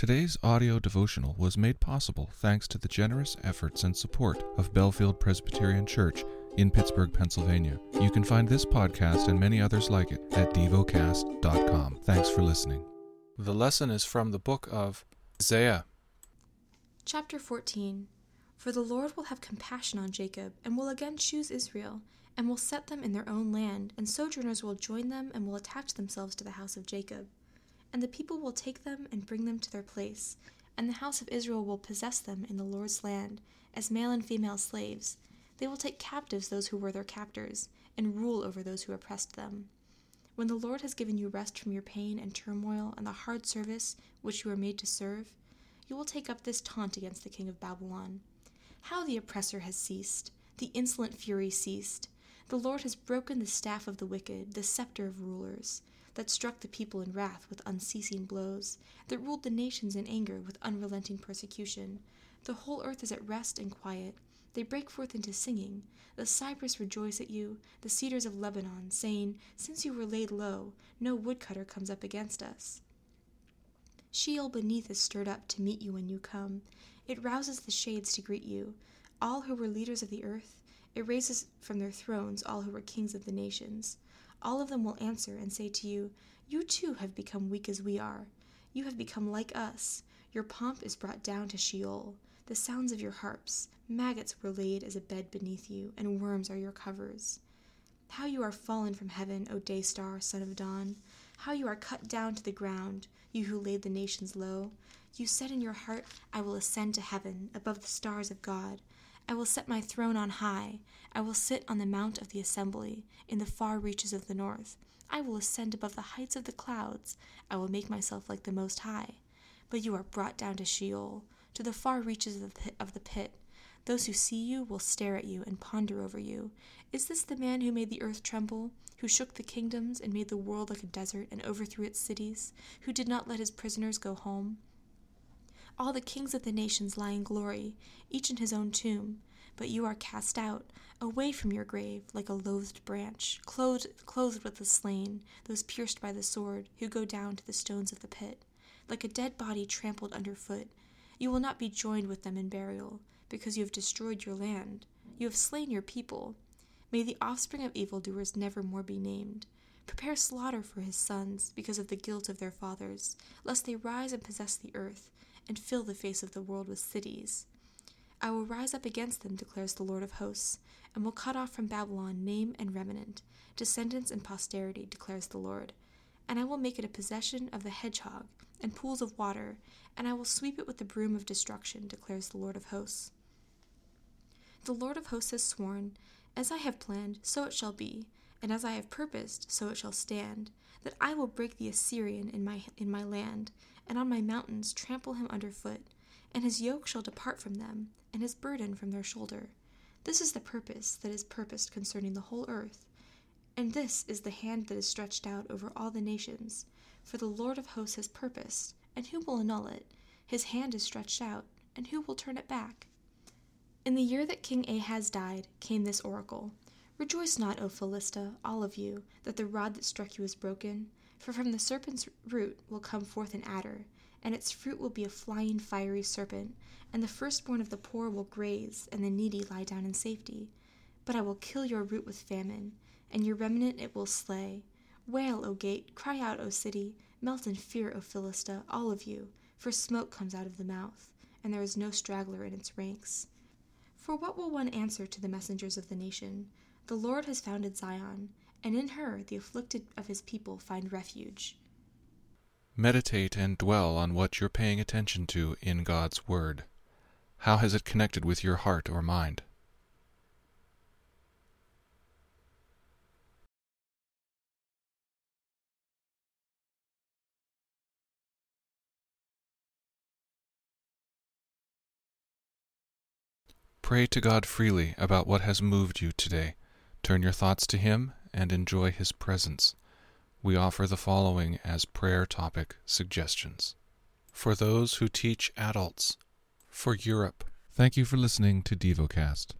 Today's audio devotional was made possible thanks to the generous efforts and support of Bellefield Presbyterian Church in Pittsburgh, Pennsylvania. You can find this podcast and many others like it at devocast.com. Thanks for listening. The lesson is from the book of Isaiah. Chapter 14 For the Lord will have compassion on Jacob, and will again choose Israel, and will set them in their own land, and sojourners will join them and will attach themselves to the house of Jacob. And the people will take them and bring them to their place, and the house of Israel will possess them in the Lord's land, as male and female slaves. They will take captives those who were their captors, and rule over those who oppressed them. When the Lord has given you rest from your pain and turmoil and the hard service which you are made to serve, you will take up this taunt against the king of Babylon. How the oppressor has ceased, the insolent fury ceased. The Lord has broken the staff of the wicked, the scepter of rulers that struck the people in wrath with unceasing blows, that ruled the nations in anger with unrelenting persecution. The whole earth is at rest and quiet. They break forth into singing. The cypress rejoice at you, the cedars of Lebanon, saying, Since you were laid low, no woodcutter comes up against us. Sheol beneath is stirred up to meet you when you come. It rouses the shades to greet you. All who were leaders of the earth, it raises from their thrones all who were kings of the nations all of them will answer and say to you, You too have become weak as we are. You have become like us. Your pomp is brought down to Sheol. The sounds of your harps, maggots were laid as a bed beneath you, and worms are your covers. How you are fallen from heaven, O day star, son of dawn! How you are cut down to the ground, you who laid the nations low! You said in your heart, I will ascend to heaven, above the stars of God. I will set my throne on high. I will sit on the mount of the assembly, in the far reaches of the north. I will ascend above the heights of the clouds. I will make myself like the Most High. But you are brought down to Sheol, to the far reaches of the pit. Of the pit. Those who see you will stare at you and ponder over you. Is this the man who made the earth tremble, who shook the kingdoms and made the world like a desert and overthrew its cities, who did not let his prisoners go home? All the kings of the nations lie in glory, each in his own tomb. But you are cast out, away from your grave, like a loathed branch, clothed, clothed with the slain, those pierced by the sword, who go down to the stones of the pit. Like a dead body trampled underfoot, you will not be joined with them in burial, because you have destroyed your land. You have slain your people. May the offspring of evildoers never more be named. Prepare slaughter for his sons, because of the guilt of their fathers, lest they rise and possess the earth and fill the face of the world with cities. I will rise up against them, declares the Lord of hosts, and will cut off from Babylon name and remnant, descendants and posterity, declares the Lord. And I will make it a possession of the hedgehog and pools of water, and I will sweep it with the broom of destruction, declares the Lord of hosts. The Lord of hosts has sworn, As I have planned, so it shall be, and as I have purposed, so it shall stand, that I will break the Assyrian in my, in my land, and on my mountains trample him under foot, and his yoke shall depart from them, and his burden from their shoulder. This is the purpose that is purposed concerning the whole earth, and this is the hand that is stretched out over all the nations. For the Lord of hosts has purposed, and who will annul it? His hand is stretched out, and who will turn it back? In the year that King Ahaz died, came this oracle Rejoice not, O Philistia, all of you, that the rod that struck you is broken. For from the serpent's root will come forth an adder, and its fruit will be a flying fiery serpent, and the firstborn of the poor will graze, and the needy lie down in safety. But I will kill your root with famine, and your remnant it will slay. Wail, O gate, cry out, O city, melt in fear, O Philistia, all of you, for smoke comes out of the mouth, and there is no straggler in its ranks. For what will one answer to the messengers of the nation? The Lord has founded Zion, and in her the afflicted of his people find refuge. Meditate and dwell on what you're paying attention to in God's Word. How has it connected with your heart or mind? Pray to God freely about what has moved you today. Turn your thoughts to Him and enjoy His presence. We offer the following as prayer topic suggestions. For those who teach adults, for Europe. Thank you for listening to DevoCast.